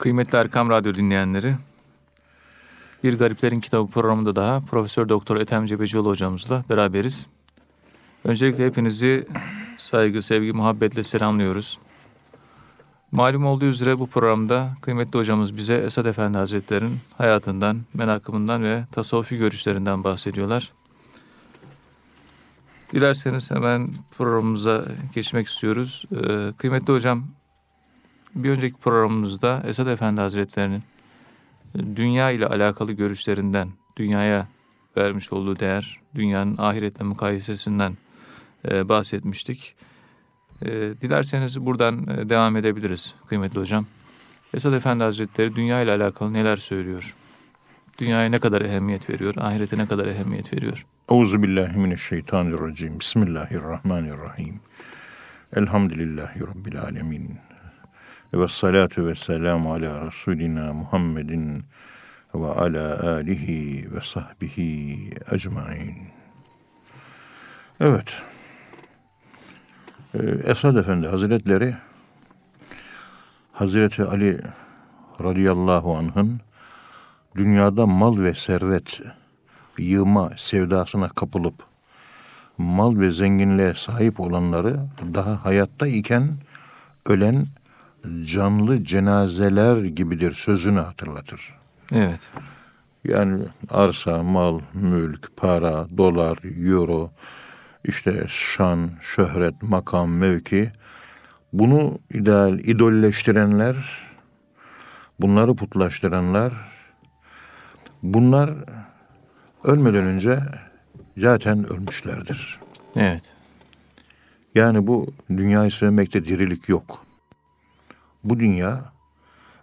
Kıymetli Erkam Radyo dinleyenleri, Bir Gariplerin Kitabı programında daha Profesör Doktor Ethem Cebecioğlu hocamızla beraberiz. Öncelikle hepinizi saygı, sevgi, muhabbetle selamlıyoruz. Malum olduğu üzere bu programda kıymetli hocamız bize Esad Efendi Hazretleri'nin hayatından, menakımından ve tasavvufi görüşlerinden bahsediyorlar. Dilerseniz hemen programımıza geçmek istiyoruz. Ee, kıymetli hocam, bir önceki programımızda Esad Efendi Hazretleri'nin dünya ile alakalı görüşlerinden, dünyaya vermiş olduğu değer, dünyanın ahiretle mukayesesinden e, bahsetmiştik. E, dilerseniz buradan e, devam edebiliriz kıymetli hocam. Esad Efendi Hazretleri dünya ile alakalı neler söylüyor? Dünyaya ne kadar ehemmiyet veriyor? Ahirete ne kadar ehemmiyet veriyor? Euzu billahi mineşşeytanirracim. Bismillahirrahmanirrahim. Elhamdülillahi rabbil alamin. Ve salatu ve selamu ala Resulina Muhammedin ve ala alihi ve sahbihi ecmain. Evet. Ee, Esad Efendi Hazretleri Hazreti Ali radıyallahu anh'ın dünyada mal ve servet yığma sevdasına kapılıp mal ve zenginliğe sahip olanları daha hayatta iken ölen canlı cenazeler gibidir sözünü hatırlatır. Evet. Yani arsa, mal, mülk, para, dolar, euro, işte şan, şöhret, makam, mevki bunu ideal, idolleştirenler, bunları putlaştıranlar, bunlar ölmeden önce zaten ölmüşlerdir. Evet. Yani bu dünyayı sevmekte dirilik yok. Bu dünya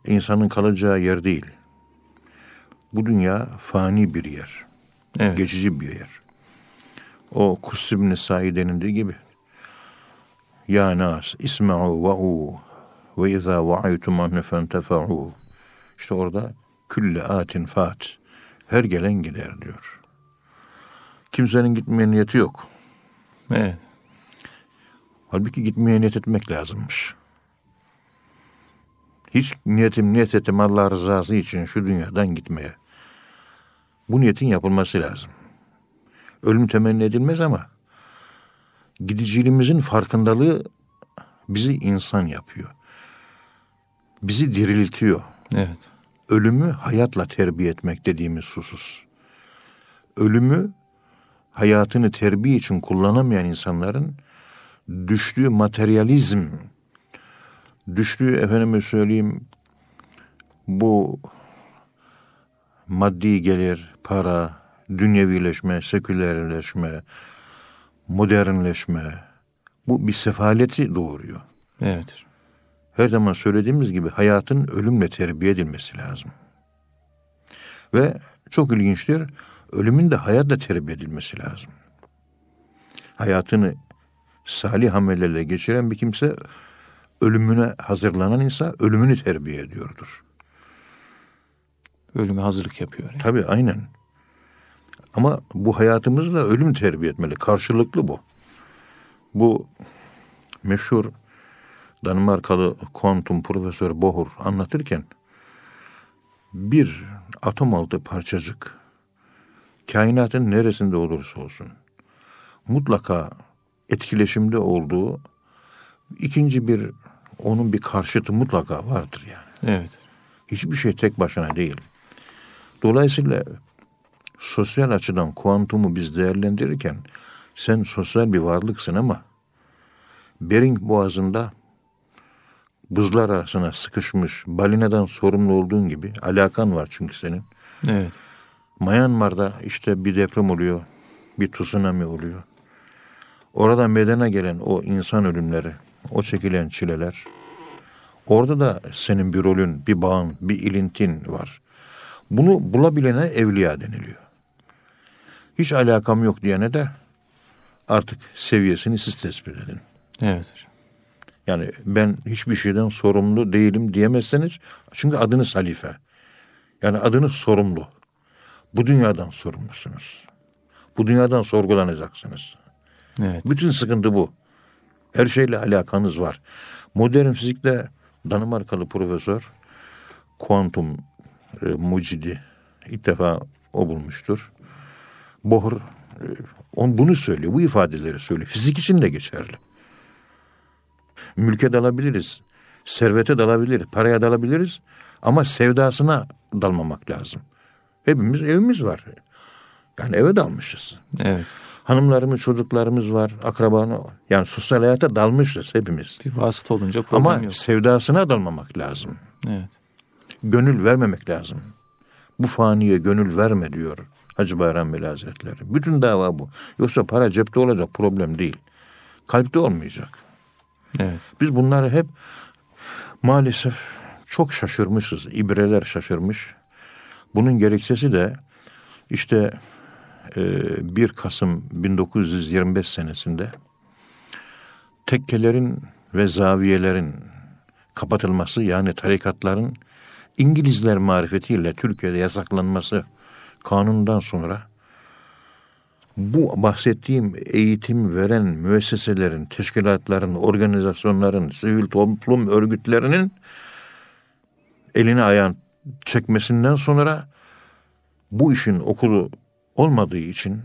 insanın kalacağı yer değil. Bu dünya fani bir yer. Evet. Geçici bir yer. O Kus ibn Said denildiği gibi. Ya nas isma'u va'u ve izâ va'aytum anne fentefa'u. İşte orada külle atin fat. Her gelen gider diyor. Kimsenin gitmeye niyeti yok. Evet. Halbuki gitmeye niyet etmek lazımmış. Hiç niyetim niyet ettim Allah rızası için şu dünyadan gitmeye. Bu niyetin yapılması lazım. Ölüm temenni edilmez ama gidiciliğimizin farkındalığı bizi insan yapıyor. Bizi diriltiyor. Evet. Ölümü hayatla terbiye etmek dediğimiz husus. Ölümü hayatını terbiye için kullanamayan insanların düştüğü materyalizm, düştüğü efendime söyleyeyim bu maddi gelir, para, dünyevileşme, sekülerleşme, modernleşme bu bir sefaleti doğuruyor. Evet. Her zaman söylediğimiz gibi hayatın ölümle terbiye edilmesi lazım. Ve çok ilginçtir, ölümün de hayatla terbiye edilmesi lazım. Hayatını salih amellerle geçiren bir kimse ölümüne hazırlanan insan ölümünü terbiye ediyordur. Ölüme hazırlık yapıyor. Yani. Tabii aynen. Ama bu hayatımızı da ölüm terbiye etmeli. Karşılıklı bu. Bu meşhur Danimarkalı kuantum profesör Bohr anlatırken bir atom altı parçacık kainatın neresinde olursa olsun mutlaka etkileşimde olduğu ikinci bir onun bir karşıtı mutlaka vardır yani. Evet. Hiçbir şey tek başına değil. Dolayısıyla sosyal açıdan kuantumu biz değerlendirirken sen sosyal bir varlıksın ama Bering Boğazı'nda buzlar arasına sıkışmış balinadan sorumlu olduğun gibi alakan var çünkü senin. Evet. Myanmar'da işte bir deprem oluyor, bir tsunami oluyor. Orada medene gelen o insan ölümleri, o çekilen çileler. Orada da senin bir rolün, bir bağın, bir ilintin var. Bunu bulabilene evliya deniliyor. Hiç alakam yok diyene de artık seviyesini siz tespit edin. Evet. Yani ben hiçbir şeyden sorumlu değilim diyemezseniz çünkü adınız halife. Yani adınız sorumlu. Bu dünyadan sorumlusunuz. Bu dünyadan sorgulanacaksınız. Evet. Bütün sıkıntı bu. Her şeyle alakanız var. Modern fizikte Danimarkalı profesör kuantum e, mucidi ilk defa o bulmuştur. Bohr e, on bunu söylüyor. Bu ifadeleri söylüyor. Fizik için de geçerli. Mülke dalabiliriz. Servete dalabiliriz. Paraya dalabiliriz. Ama sevdasına dalmamak lazım. Hepimiz evimiz var. Yani eve dalmışız. Evet. Hanımlarımız, çocuklarımız var, akrabanı. Yani sosyal hayata dalmışız hepimiz. Bir vasıta olunca problem Ama yok. sevdasına dalmamak lazım. Evet. Gönül vermemek lazım. Bu faniye gönül verme diyor Hacı Bayram Veli Hazretleri. Bütün dava bu. Yoksa para cepte olacak problem değil. Kalpte olmayacak. Evet. Biz bunları hep maalesef çok şaşırmışız. İbreler şaşırmış. Bunun gerekçesi de işte 1 Kasım 1925 senesinde tekkelerin ve zaviyelerin kapatılması yani tarikatların İngilizler marifetiyle Türkiye'de yasaklanması kanundan sonra bu bahsettiğim eğitim veren müesseselerin, teşkilatların, organizasyonların, sivil toplum örgütlerinin elini ayağını çekmesinden sonra bu işin okulu olmadığı için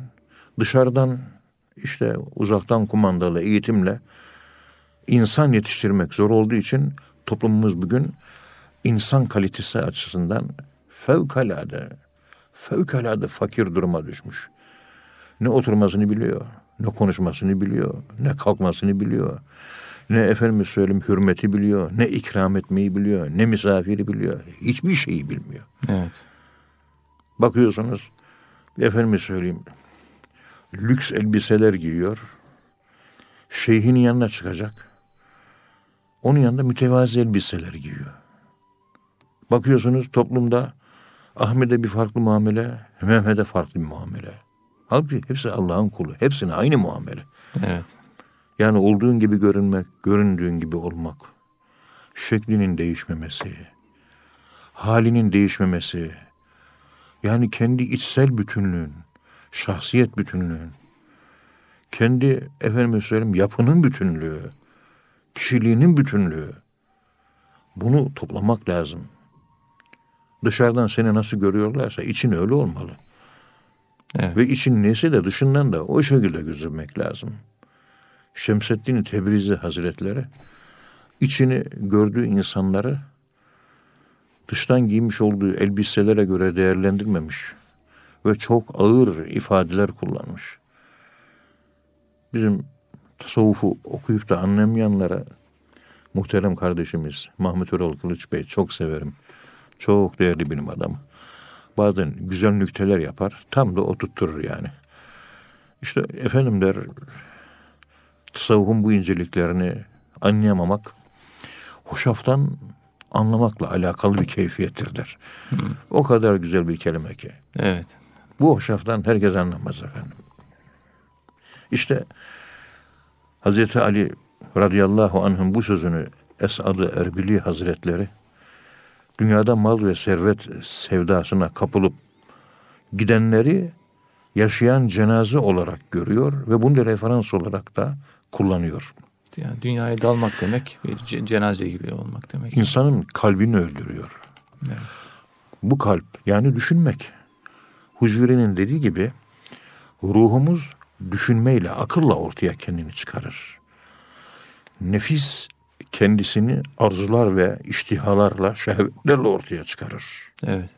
dışarıdan işte uzaktan kumandalı eğitimle insan yetiştirmek zor olduğu için toplumumuz bugün insan kalitesi açısından fevkalade, fevkalade fakir duruma düşmüş. Ne oturmasını biliyor, ne konuşmasını biliyor, ne kalkmasını biliyor. Ne efendim söyleyeyim hürmeti biliyor, ne ikram etmeyi biliyor, ne misafiri biliyor. Hiçbir şeyi bilmiyor. Evet. Bakıyorsunuz efendim söyleyeyim lüks elbiseler giyiyor. Şeyhin yanına çıkacak. Onun yanında mütevazi elbiseler giyiyor. Bakıyorsunuz toplumda Ahmet'e bir farklı muamele, Mehmet'e farklı bir muamele. Halbuki hepsi Allah'ın kulu. Hepsine aynı muamele. Evet. Yani olduğun gibi görünmek, göründüğün gibi olmak. Şeklinin değişmemesi, halinin değişmemesi. Yani kendi içsel bütünlüğün, şahsiyet bütünlüğün, kendi efendim söyleyeyim yapının bütünlüğü, kişiliğinin bütünlüğü. Bunu toplamak lazım. Dışarıdan seni nasıl görüyorlarsa için öyle olmalı. Evet. Ve için neyse de dışından da o şekilde gözükmek lazım. Şemseddin Tebrizi Hazretleri içini gördüğü insanları dıştan giymiş olduğu elbiselere göre değerlendirmemiş ve çok ağır ifadeler kullanmış. Bizim tasavvufu okuyup da anlamayanlara muhterem kardeşimiz Mahmut Erol Kılıç Bey çok severim. Çok değerli bilim adamı. Bazen güzel nükteler yapar. Tam da oturtturur yani. İşte efendim der tasavvufun bu inceliklerini anlayamamak hoşaftan anlamakla alakalı bir keyfiyettir der. O kadar güzel bir kelime ki. Evet. Bu hoşaftan herkes anlamaz efendim. İşte Hazreti Ali radıyallahu anh'ın bu sözünü Esad-ı Erbili Hazretleri dünyada mal ve servet sevdasına kapılıp gidenleri yaşayan cenaze olarak görüyor ve bunu referans olarak da kullanıyor. Yani dünyaya dalmak demek bir ce- cenaze gibi olmak demek. İnsanın kalbini öldürüyor. Evet. Bu kalp yani düşünmek. Huzuri'nin dediği gibi ruhumuz düşünmeyle, akılla ortaya kendini çıkarır. Nefis kendisini arzular ve iştihalarla, şehvetlerle ortaya çıkarır. Evet.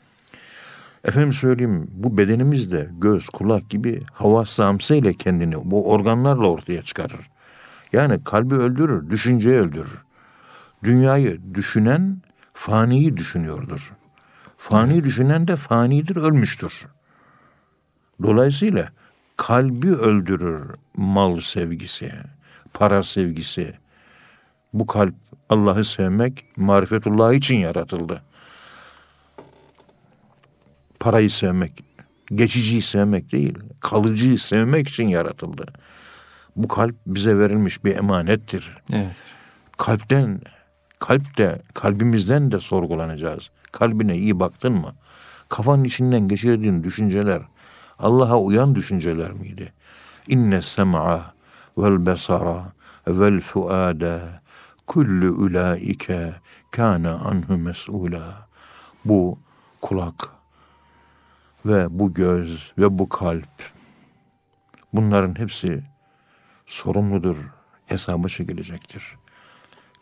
Efendim söyleyeyim bu bedenimiz de göz, kulak gibi hava ile kendini bu organlarla ortaya çıkarır. Yani kalbi öldürür, düşünceyi öldürür. Dünyayı düşünen faniyi düşünüyordur. Fani düşünen de fanidir, ölmüştür. Dolayısıyla kalbi öldürür mal sevgisi, para sevgisi. Bu kalp Allah'ı sevmek, marifetullah için yaratıldı. Parayı sevmek, geçiciyi sevmek değil, kalıcıyı sevmek için yaratıldı. Bu kalp bize verilmiş bir emanettir. Evet. Kalpten, kalp de, kalbimizden de sorgulanacağız. Kalbine iyi baktın mı? Kafanın içinden geçirdiğin düşünceler Allah'a uyan düşünceler miydi? İnne sem'a vel besara vel fuada kullu ulaike kana anhu mes'ula. bu kulak ve bu göz ve bu kalp bunların hepsi sorumludur, hesaba çekilecektir.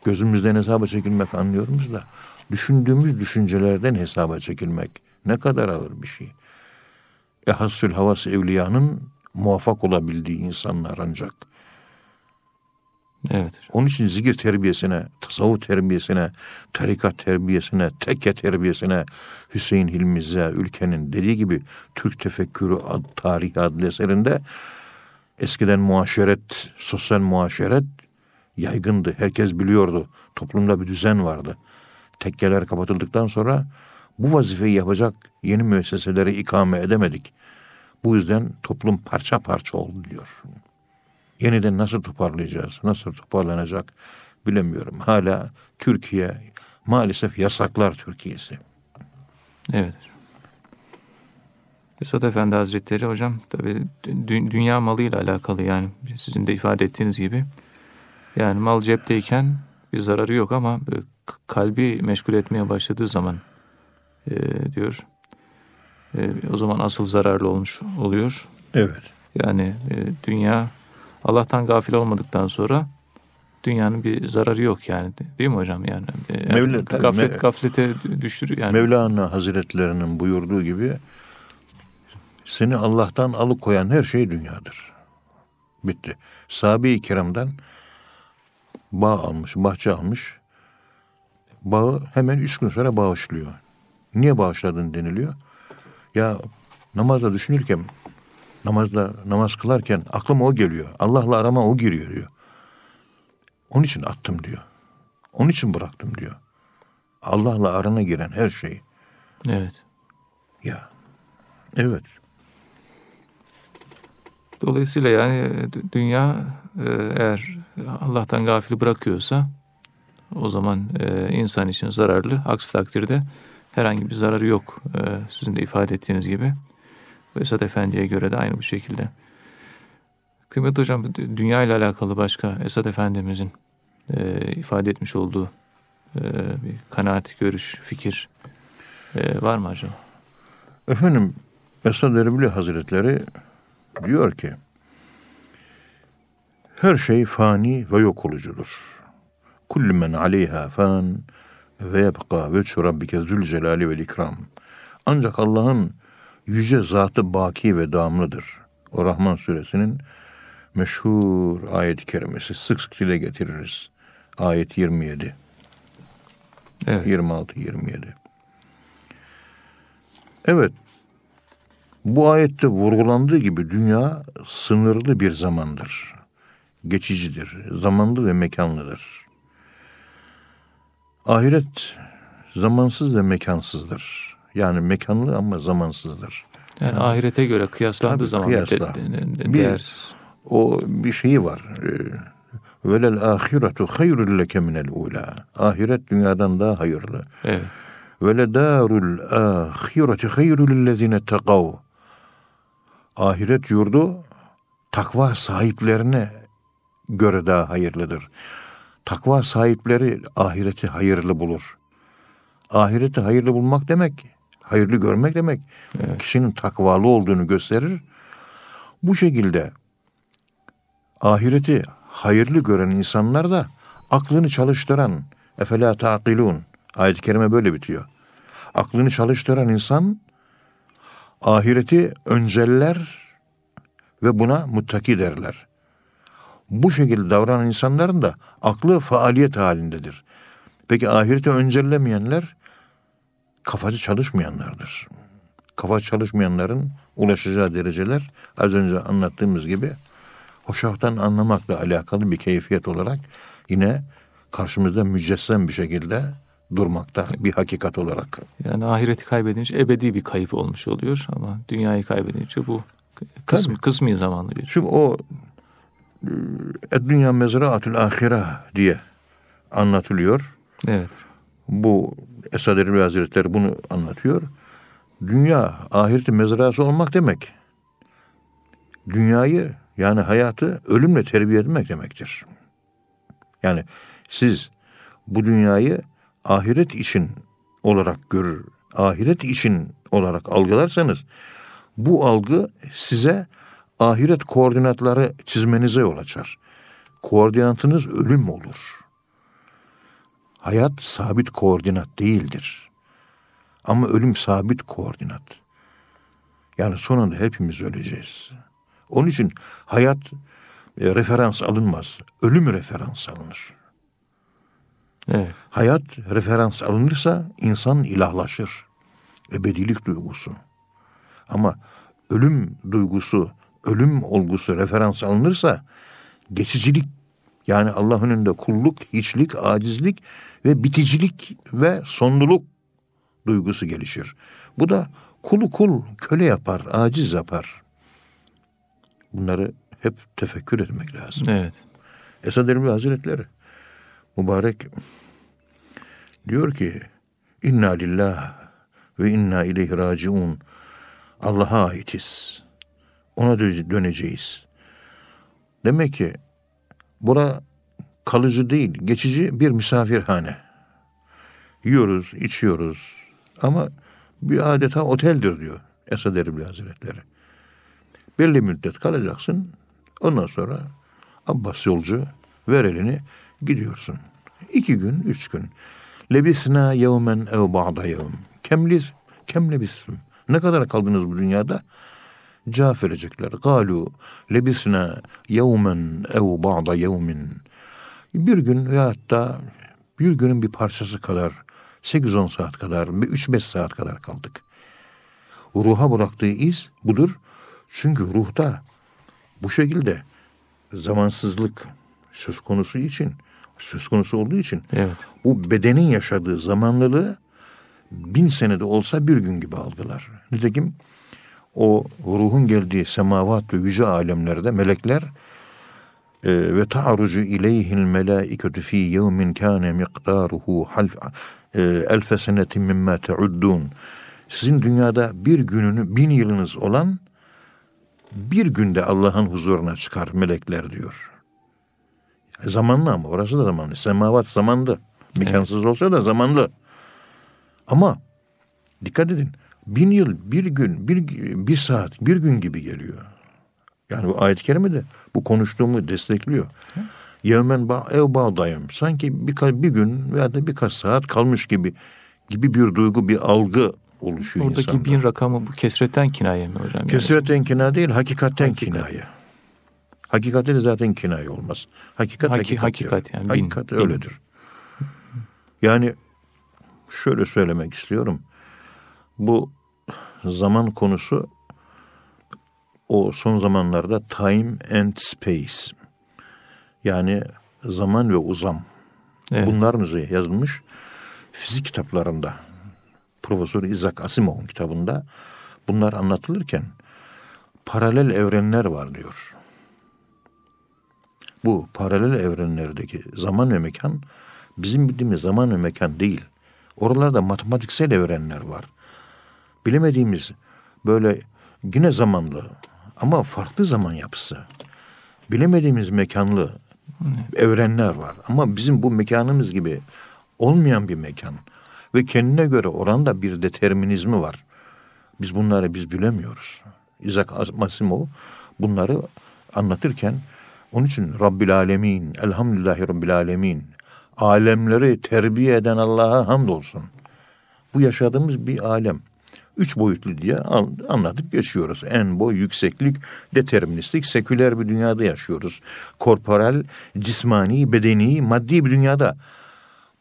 Gözümüzden hesaba çekilmek anlıyoruz da düşündüğümüz düşüncelerden hesaba çekilmek ne kadar ağır bir şey. Ehassül havas evliyanın muvaffak olabildiği insanlar ancak. Evet. Onun için zikir terbiyesine, tasavvuf terbiyesine, tarikat terbiyesine, tekke terbiyesine Hüseyin Hilmi Ziya ülkenin dediği gibi Türk Tefekkürü ad, Tarihi adlı eserinde eskiden muaşeret, sosyal muaşeret yaygındı. Herkes biliyordu. Toplumda bir düzen vardı. Tekkeler kapatıldıktan sonra bu vazifeyi yapacak yeni müesseseleri ikame edemedik. Bu yüzden toplum parça parça oldu diyor. Yeniden nasıl toparlayacağız, nasıl toparlanacak bilemiyorum. Hala Türkiye maalesef yasaklar Türkiye'si. Evet. Esad Efendi Hazretleri hocam tabi dünya malıyla alakalı yani sizin de ifade ettiğiniz gibi. Yani mal cepteyken bir zararı yok ama kalbi meşgul etmeye başladığı zaman e, diyor e, o zaman asıl zararlı olmuş oluyor. Evet. Yani e, dünya Allah'tan gafil olmadıktan sonra dünyanın bir zararı yok yani değil mi hocam yani e, Mevla, gaflet, gaflete düşürüyor yani. Mevlana Hazretlerinin buyurduğu gibi seni Allah'tan alıkoyan her şey dünyadır. Bitti. Sahabe-i kiramdan bağ almış, bahçe almış. Bağı hemen üç gün sonra bağışlıyor. Niye bağışladın deniliyor. Ya namazda düşünürken, namazda namaz kılarken aklıma o geliyor. Allah'la arama o giriyor diyor. Onun için attım diyor. Onun için bıraktım diyor. Allah'la arana giren her şey. Evet. Ya. Evet. Dolayısıyla yani dünya e, eğer Allah'tan gafil bırakıyorsa o zaman e, insan için zararlı. Aksi takdirde herhangi bir zararı yok. E, sizin de ifade ettiğiniz gibi. Esad Efendi'ye göre de aynı bu şekilde. Kıymetli hocam dünya ile alakalı başka Esad Efendimizin ifade etmiş olduğu bir kanaat, görüş, fikir var mı acaba? Efendim Esad Erbil Hazretleri diyor ki her şey fani ve yok olucudur. Kullu men aleyha fan ve yebqa veçhu rabbike zülcelali vel ikram. Ancak Allah'ın yüce zatı baki ve devamlıdır. O Rahman suresinin meşhur ayet-i kerimesi sık sık dile getiririz. Ayet 27. Evet. 26 27. Evet. Bu ayette vurgulandığı gibi dünya sınırlı bir zamandır. Geçicidir, zamanlı ve mekanlıdır. Ahiret zamansız ve mekansızdır. Yani mekanlı ama zamansızdır. Yani, yani ahirete göre kıyaslandığı tabii, zaman kıyasla. de, de, de, değersiz. Bir, o bir şeyi var. Velel ahiretu hayrul leke minel ula. Ahiret dünyadan daha hayırlı. Evet. Ve le darul ahireti hayrul lezine tekav. Ahiret yurdu takva sahiplerine göre daha hayırlıdır. Takva sahipleri ahireti hayırlı bulur. Ahireti hayırlı bulmak demek, hayırlı görmek demek, Evet. kişinin takvalı olduğunu gösterir. Bu şekilde ahireti hayırlı gören insanlar da aklını çalıştıran, efela taqilun, ayet-i kerime böyle bitiyor. Aklını çalıştıran insan ahireti önceller ve buna muttaki derler. Bu şekilde davranan insanların da aklı faaliyet halindedir. Peki ahireti öncellemeyenler kafası çalışmayanlardır. Kafa çalışmayanların ulaşacağı dereceler az önce anlattığımız gibi hoşaftan anlamakla alakalı bir keyfiyet olarak yine karşımızda mücessem bir şekilde durmakta bir hakikat olarak. Yani ahireti kaybedince ebedi bir kayıp olmuş oluyor ama dünyayı kaybedince bu kısmı, kısmi zamanlı bir. Çünkü o e, dünya mezraatül ahire diye anlatılıyor. Evet. Bu Esad Erbil Hazretleri bunu anlatıyor. Dünya ahireti mezrası olmak demek. Dünyayı yani hayatı ölümle terbiye etmek demektir. Yani siz bu dünyayı ahiret için olarak görür ahiret için olarak algılarsanız bu algı size ahiret koordinatları çizmenize yol açar. Koordinatınız ölüm olur. Hayat sabit koordinat değildir. Ama ölüm sabit koordinat. Yani sonunda hepimiz öleceğiz. Onun için hayat e, referans alınmaz. Ölüm referans alınır. Evet. Hayat referans alınırsa insan ilahlaşır. Ebedilik duygusu. Ama ölüm duygusu, ölüm olgusu referans alınırsa geçicilik yani Allah önünde kulluk, hiçlik, acizlik ve biticilik ve sonluluk duygusu gelişir. Bu da kulu kul, köle yapar, aciz yapar. Bunları hep tefekkür etmek lazım. Evet. Esad Erbil Hazretleri mübarek diyor ki inna lillah ve inna ileyhi raciun Allah'a aitiz. Ona döneceğiz. Demek ki bura kalıcı değil, geçici bir misafirhane. Yiyoruz, içiyoruz ama bir adeta oteldir diyor Esad Erbil Hazretleri. Belli müddet kalacaksın. Ondan sonra Abbas yolcu ver elini gidiyorsun. İki gün, üç gün. Lebisna yevmen ev ba'da yevm. Kemlir, kem lebistum. Ne kadar kaldınız bu dünyada? Cevap verecekler. Galu lebisna yevmen ev ba'da yevmin. Bir gün veyahut da bir günün bir parçası kadar 8-10 saat kadar, 3-5 saat kadar kaldık. Ruha bıraktığı iz budur. Çünkü ruhta bu şekilde zamansızlık söz konusu için, söz konusu olduğu için Evet. bu bedenin yaşadığı zamanlılığı bin senede olsa bir gün gibi algılar. Nitekim o ruhun geldiği semavat ve yüce alemlerde melekler e, ve ta'rucu ileyhil melaiketu fi yevmin kâne miktaruhu e, elfe senetin mimma te'uddun. Sizin dünyada bir gününü bin yılınız olan bir günde Allah'ın huzuruna çıkar melekler diyor. Zamanlı ama orası da zamanlı. Semavat zamanlı. Mekansız olsa da zamanlı. Ama dikkat edin. Bin yıl, bir gün, bir, bir saat, bir gün gibi geliyor. Yani bu ayet-i kerime de bu konuştuğumu destekliyor. Yevmen ev bağdayım. Sanki bir, bir gün veya da birkaç saat kalmış gibi gibi bir duygu, bir algı oluşuyor Oradaki insanda. bin rakamı bu kesretten kinaye mi hocam? Yani? Kesretten kina değil, hakikaten Hakikat. kinaye. Hakikatte de zaten kinaye olmaz. Hakikat Haki- hakikat, hakikat yani, bin- Hakikat bin. öyledir. Yani şöyle söylemek istiyorum. Bu zaman konusu o son zamanlarda time and space. Yani zaman ve uzam. Evet. Bunların üzerine yazılmış fizik kitaplarında Profesör Isaac Asimov'un kitabında bunlar anlatılırken paralel evrenler var diyor. Bu paralel evrenlerdeki zaman ve mekan bizim bildiğimiz zaman ve mekan değil. Oralarda matematiksel evrenler var. Bilemediğimiz böyle yine zamanlı ama farklı zaman yapısı. Bilemediğimiz mekanlı evrenler var. Ama bizim bu mekanımız gibi olmayan bir mekan ve kendine göre oranda bir determinizmi var. Biz bunları biz bilemiyoruz. Isaac Asimov bunları anlatırken onun için Rabbil Alemin, Elhamdülillahi Rabbil Alemin, alemleri terbiye eden Allah'a hamdolsun. Bu yaşadığımız bir alem. Üç boyutlu diye an- anlatıp geçiyoruz. En boy, yükseklik, deterministik, seküler bir dünyada yaşıyoruz. Korporal, cismani, bedeni, maddi bir dünyada.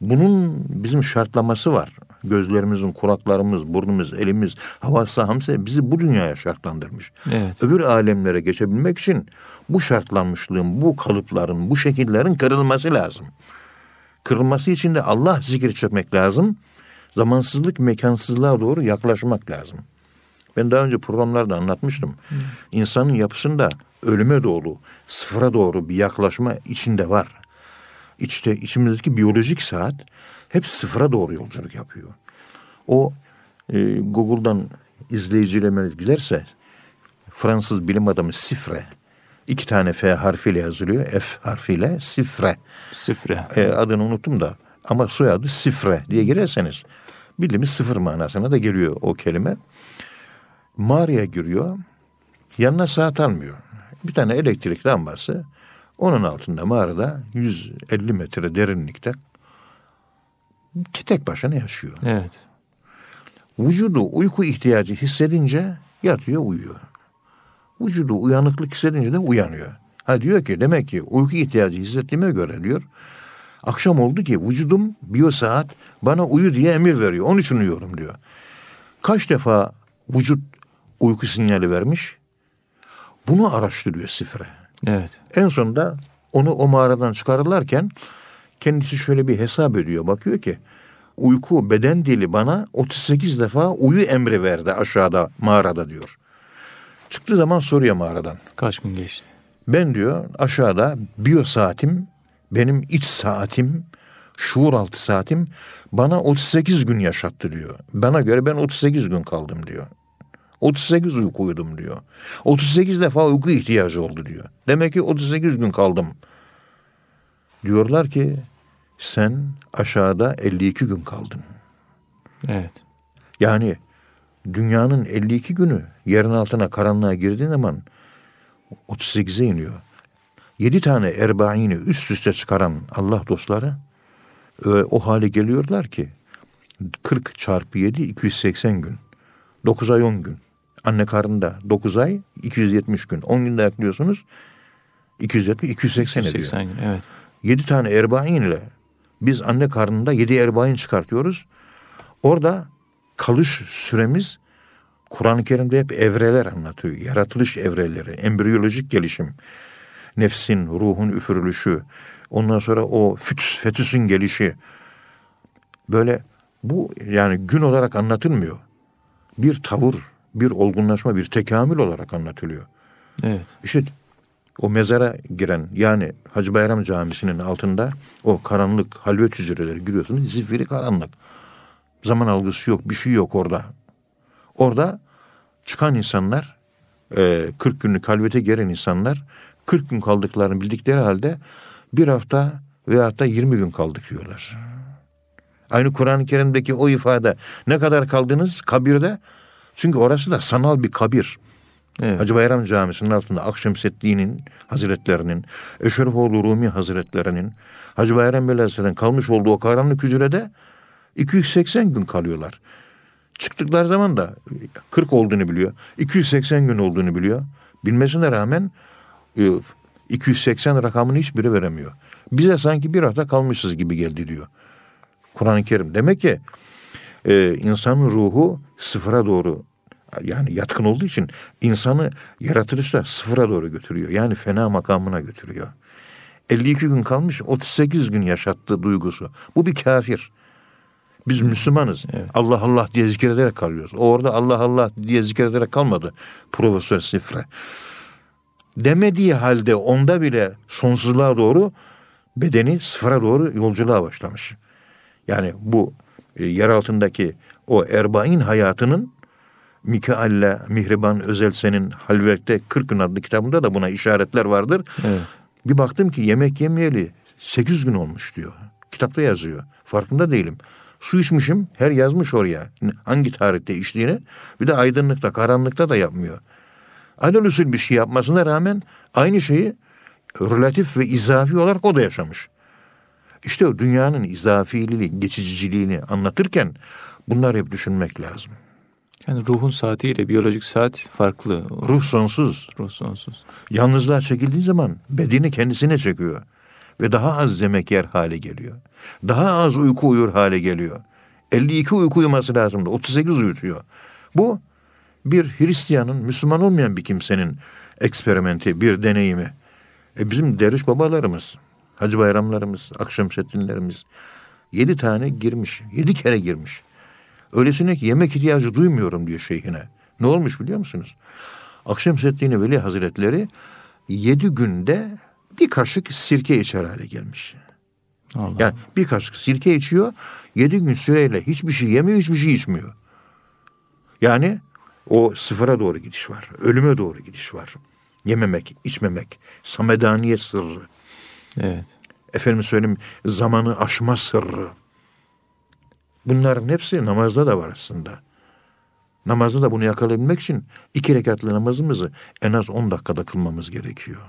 Bunun bizim şartlaması var. Gözlerimizin, kulaklarımız, burnumuz, elimiz, hava sahamsı bizi bu dünyaya şartlandırmış. Evet. Öbür alemlere geçebilmek için bu şartlanmışlığın, bu kalıpların, bu şekillerin kırılması lazım. Kırılması için de Allah zikir çekmek lazım. Zamansızlık, mekansızlığa doğru yaklaşmak lazım. Ben daha önce programlarda anlatmıştım. İnsanın yapısında ölüme doğru, sıfıra doğru bir yaklaşma içinde var. İçte içimizdeki biyolojik saat hep sıfıra doğru yolculuk yapıyor. O e, Google'dan izleyicilerimiz giderse Fransız bilim adamı Sifre iki tane F harfiyle yazılıyor. F harfiyle Sifre. Sıfre. E, adını unuttum da ama soyadı Sifre diye girerseniz Bildiğimiz sıfır manasına da geliyor o kelime. Mağaraya giriyor. Yanına saat almıyor. Bir tane elektrik lambası. Onun altında mağarada 150 metre derinlikte ki tek başına yaşıyor. Evet. Vücudu uyku ihtiyacı hissedince yatıyor uyuyor. Vücudu uyanıklık hissedince de uyanıyor. Ha diyor ki demek ki uyku ihtiyacı hissettiğime göre diyor. Akşam oldu ki vücudum biyosaat bana uyu diye emir veriyor. Onun için uyuyorum diyor. Kaç defa vücut uyku sinyali vermiş? Bunu araştırıyor sifre. Evet. En sonunda onu o mağaradan çıkarırlarken kendisi şöyle bir hesap ediyor. Bakıyor ki uyku beden dili bana 38 defa uyu emri verdi aşağıda mağarada diyor. Çıktığı zaman soruyor mağaradan. Kaç gün geçti? Ben diyor aşağıda biyo saatim, benim iç saatim, şuur altı saatim bana 38 gün yaşattı diyor. Bana göre ben 38 gün kaldım diyor. 38 uyku uyudum diyor. 38 defa uyku ihtiyacı oldu diyor. Demek ki 38 gün kaldım. Diyorlar ki sen aşağıda 52 gün kaldın. Evet. Yani dünyanın 52 günü yerin altına karanlığa girdiğin zaman 38'e iniyor. 7 tane erbaini üst üste çıkaran Allah dostları e, o hale geliyorlar ki 40 çarpı 7 280 gün. 9 ay 10 gün. Anne karnında 9 ay 270 gün. 10 günde ekliyorsunuz 270 280 ediyor. 80 gün. Evet. 7 tane erbain ile biz anne karnında 7 erbain çıkartıyoruz. Orada kalış süremiz Kur'an-ı Kerim'de hep evreler anlatıyor. Yaratılış evreleri, embriyolojik gelişim, nefsin, ruhun üfürülüşü, ondan sonra o fütüs, fetüsün gelişi. Böyle bu yani gün olarak anlatılmıyor. Bir tavır, bir olgunlaşma, bir tekamül olarak anlatılıyor. Evet. İşte o mezara giren yani Hacı Bayram Camisi'nin altında o karanlık halvet hücreleri giriyorsunuz. Zifiri karanlık. Zaman algısı yok, bir şey yok orada. Orada çıkan insanlar, e, 40 günlük halvete giren insanlar 40 gün kaldıklarını bildikleri halde bir hafta veyahut da 20 gün kaldık diyorlar. Aynı Kur'an-ı Kerim'deki o ifade ne kadar kaldınız kabirde? Çünkü orası da sanal bir kabir. Evet. Hacı Bayram Camisi'nin altında Akşemseddin'in Hazretlerinin, Eşrefoğlu Rumi Hazretlerinin, Hacı Bayram Beyazıt'ın kalmış olduğu o karanlık hücrede 280 gün kalıyorlar. Çıktıkları zaman da 40 olduğunu biliyor. 280 gün olduğunu biliyor. Bilmesine rağmen e, 280 rakamını hiçbiri veremiyor. Bize sanki bir hafta kalmışız gibi geldi diyor. Kur'an-ı Kerim. Demek ki e, insanın ruhu sıfıra doğru yani yatkın olduğu için insanı yaratılışta sıfıra doğru götürüyor. Yani fena makamına götürüyor. 52 gün kalmış 38 gün yaşattığı duygusu. Bu bir kafir. Biz Müslümanız. Evet. Allah Allah diye zikrederek kalıyoruz. O orada Allah Allah diye zikrederek kalmadı. Profesör Sifre. Demediği halde onda bile sonsuzluğa doğru bedeni sıfıra doğru yolculuğa başlamış. Yani bu e, yer altındaki o erbain hayatının Mikail'le Mihriban Özelsen'in Halvek'te 40 gün adlı kitabında da buna işaretler vardır. Evet. Bir baktım ki yemek yemeyeli 8 gün olmuş diyor. Kitapta yazıyor. Farkında değilim. Su içmişim her yazmış oraya. Hangi tarihte içtiğini. Bir de aydınlıkta, karanlıkta da yapmıyor. Alel usul bir şey yapmasına rağmen aynı şeyi relatif ve izafi olarak o da yaşamış. İşte o dünyanın izafiliğini, geçiciliğini anlatırken bunlar hep düşünmek lazım. Yani ruhun saatiyle biyolojik saat farklı. Ruh sonsuz. Ruh sonsuz. Yalnızlığa çekildiği zaman bedeni kendisine çekiyor. Ve daha az yemek yer hale geliyor. Daha az uyku uyur hale geliyor. 52 uyku uyuması lazımdı. 38 uyutuyor. Bu bir Hristiyanın, Müslüman olmayan bir kimsenin eksperimenti, bir deneyimi. E bizim derviş babalarımız, hacı bayramlarımız, akşamsettinlerimiz yedi tane girmiş, yedi kere girmiş. Öylesine ki yemek ihtiyacı duymuyorum diyor şeyhine. Ne olmuş biliyor musunuz? Akşemseddin Veli Hazretleri yedi günde bir kaşık sirke içer hale gelmiş. Allah. Yani bir kaşık sirke içiyor, yedi gün süreyle hiçbir şey yemiyor, hiçbir şey içmiyor. Yani o sıfıra doğru gidiş var, ölüme doğru gidiş var. Yememek, içmemek, samedaniyet sırrı. Evet. Efendim söyleyeyim zamanı aşma sırrı. Bunların hepsi namazda da var aslında. Namazda da bunu yakalayabilmek için iki rekatlı namazımızı en az 10 dakikada kılmamız gerekiyor.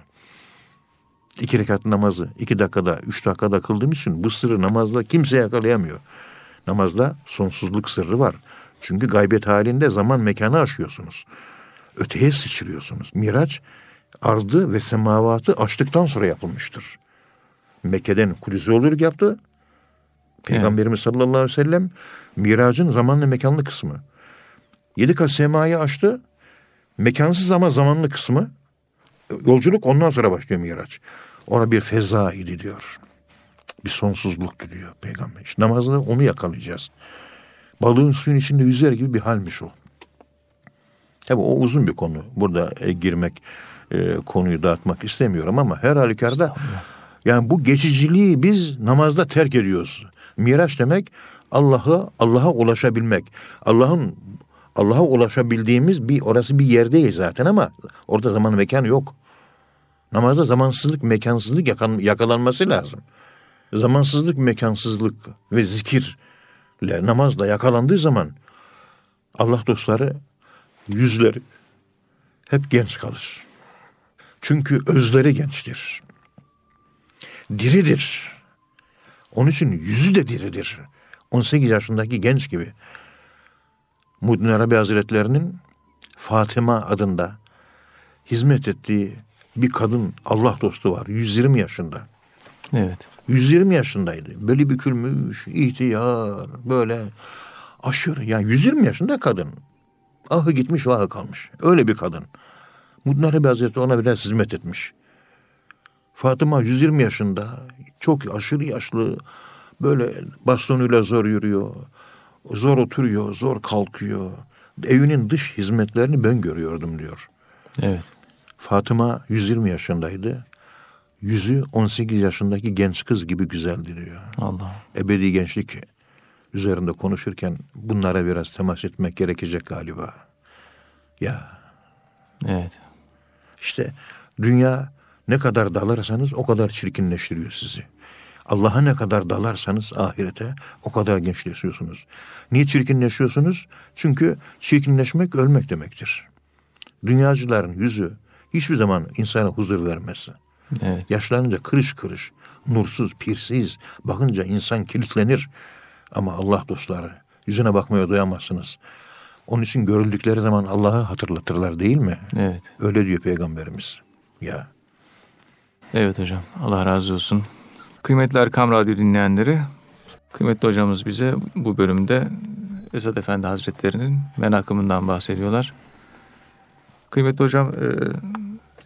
İki rekat namazı iki dakikada, üç dakikada kıldığım için bu sırrı namazda kimse yakalayamıyor. Namazda sonsuzluk sırrı var. Çünkü gaybet halinde zaman mekanı aşıyorsunuz. Öteye sıçrıyorsunuz. Miraç ardı ve semavatı açtıktan sonra yapılmıştır. Mekke'den Kudüs'e yolculuk yaptı. Peygamberimiz sallallahu aleyhi ve sellem miracın zamanlı mekanlı kısmı. Yedi kat semayı açtı. Mekansız ama zamanlı kısmı. Yolculuk ondan sonra başlıyor miraç. Ona bir feza idi diyor. Bir sonsuzluk diyor peygamber. İşte namazda onu yakalayacağız. Balığın suyun içinde yüzer gibi bir halmiş o. Tabi o uzun bir konu. Burada e, girmek, e, konuyu dağıtmak istemiyorum ama her halükarda yani bu geçiciliği biz namazda terk ediyoruz. Miraç demek Allah'a Allah'a ulaşabilmek. Allah'ın Allah'a ulaşabildiğimiz bir orası bir yerdeyiz zaten ama orada zaman mekan yok. Namazda zamansızlık, mekansızlık yakalanması lazım. Zamansızlık, mekansızlık ve zikirle namazla yakalandığı zaman Allah dostları yüzleri hep genç kalır. Çünkü özleri gençtir. Diridir. Onun için yüzü de diridir. 18 yaşındaki genç gibi. Muhyiddin Arabi Hazretlerinin Fatıma adında hizmet ettiği bir kadın Allah dostu var. 120 yaşında. Evet. 120 yaşındaydı. Böyle bükülmüş, ihtiyar, böyle aşırı. Yani 120 yaşında kadın. Ahı gitmiş, vahı kalmış. Öyle bir kadın. Muhyiddin Arabi Hazretleri ona biraz hizmet etmiş. Fatıma 120 yaşında, çok aşırı yaşlı, böyle bastonuyla zor yürüyor, zor oturuyor, zor kalkıyor. Evinin dış hizmetlerini ben görüyordum diyor. Evet. Fatıma 120 yaşındaydı. Yüzü 18 yaşındaki genç kız gibi güzeldi diyor. Allah. Ebedi gençlik üzerinde konuşurken bunlara biraz temas etmek gerekecek galiba. Ya Evet. işte dünya ne kadar dalarsanız o kadar çirkinleştiriyor sizi. Allah'a ne kadar dalarsanız ahirete o kadar gençleşiyorsunuz. Niye çirkinleşiyorsunuz? Çünkü çirkinleşmek ölmek demektir. Dünyacıların yüzü hiçbir zaman insana huzur vermez. Evet. Yaşlanınca kırış kırış, nursuz, pirsiz, bakınca insan kilitlenir. Ama Allah dostları, yüzüne bakmaya doyamazsınız. Onun için görüldükleri zaman Allah'ı hatırlatırlar değil mi? Evet. Öyle diyor Peygamberimiz. Ya. Evet hocam. Allah razı olsun. Kıymetli Erkam Radyo dinleyenleri, kıymetli hocamız bize bu bölümde Esad Efendi Hazretleri'nin menakımından bahsediyorlar. Kıymetli hocam, e,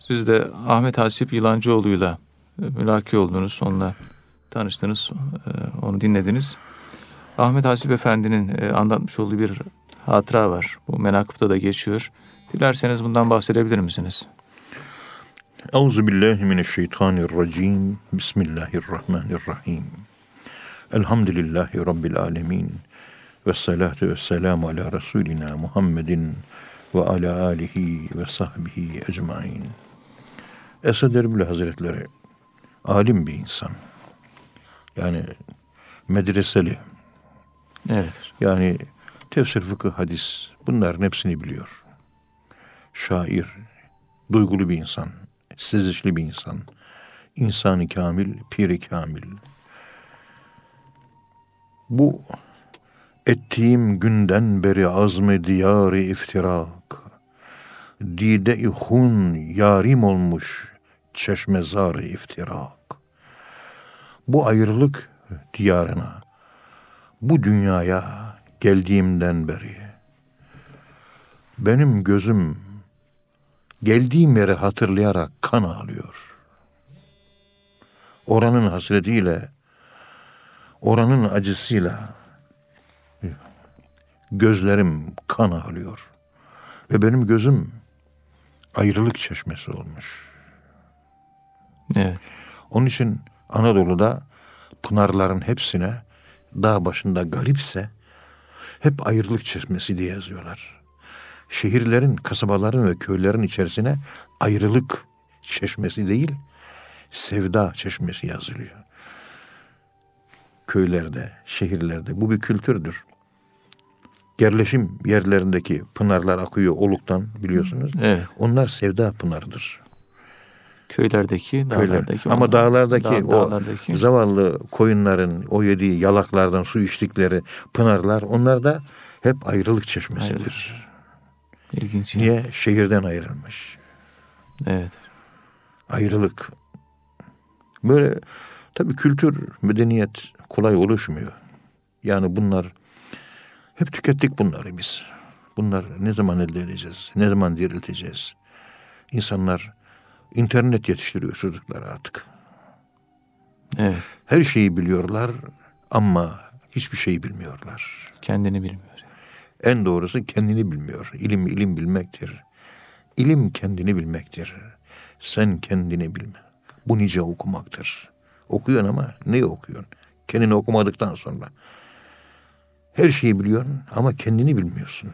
siz de Ahmet Hasip Yılancıoğlu'yla e, mülaki oldunuz, onunla tanıştınız, e, onu dinlediniz. Ahmet Hasip Efendi'nin e, anlatmış olduğu bir hatıra var. Bu menakıpta da geçiyor. Dilerseniz bundan bahsedebilir misiniz? Euzu billahi mineşşeytanirracim. Bismillahirrahmanirrahim. Elhamdülillahi rabbil alamin. Ve salatu ve selamu ala Resulina Muhammedin ve ala alihi ve sahbihi ecmain. Esad Erbil Hazretleri alim bir insan. Yani medreseli. Evet. Yani tefsir, fıkıh, hadis bunların hepsini biliyor. Şair, duygulu bir insan, sezişli bir insan. İnsanı kamil, piri kamil. Bu ettiğim günden beri azmi diyarı iftirak. Dide-i hun yarim olmuş çeşmezar iftirak. Bu ayrılık diyarına, bu dünyaya geldiğimden beri benim gözüm geldiğim yeri hatırlayarak kan ağlıyor. Oranın hasretiyle, oranın acısıyla gözlerim kan ağlıyor. Ve benim gözüm ayrılık çeşmesi olmuş. Evet. Onun için Anadolu'da pınarların hepsine dağ başında garipse hep ayrılık çeşmesi diye yazıyorlar. Şehirlerin, kasabaların ve köylerin içerisine ayrılık çeşmesi değil, sevda çeşmesi yazılıyor. köylerde, şehirlerde. Bu bir kültürdür. Yerleşim yerlerindeki pınarlar akıyor oluktan biliyorsunuz. Evet. Onlar sevda pınarıdır. Köylerdeki, Köyler. dağlardaki. Ama onlar- dağlardaki dağ- o dağlardaki. zavallı koyunların o yediği yalaklardan su içtikleri pınarlar onlar da hep ayrılık çeşmesidir. İlginç. Niye? Şehirden ayrılmış. Evet. Ayrılık. Böyle tabii kültür, medeniyet kolay oluşmuyor. Yani bunlar hep tükettik bunları biz. Bunlar ne zaman elde edeceğiz? Ne zaman dirilteceğiz? İnsanlar internet yetiştiriyor çocuklar artık. Evet. Her şeyi biliyorlar ama hiçbir şeyi bilmiyorlar. Kendini bilmiyor. En doğrusu kendini bilmiyor. İlim ilim bilmektir. İlim kendini bilmektir. Sen kendini bilme. Bu nice okumaktır. Okuyorsun ama neyi okuyorsun? Kendini okumadıktan sonra. Her şeyi biliyorsun ama kendini bilmiyorsun.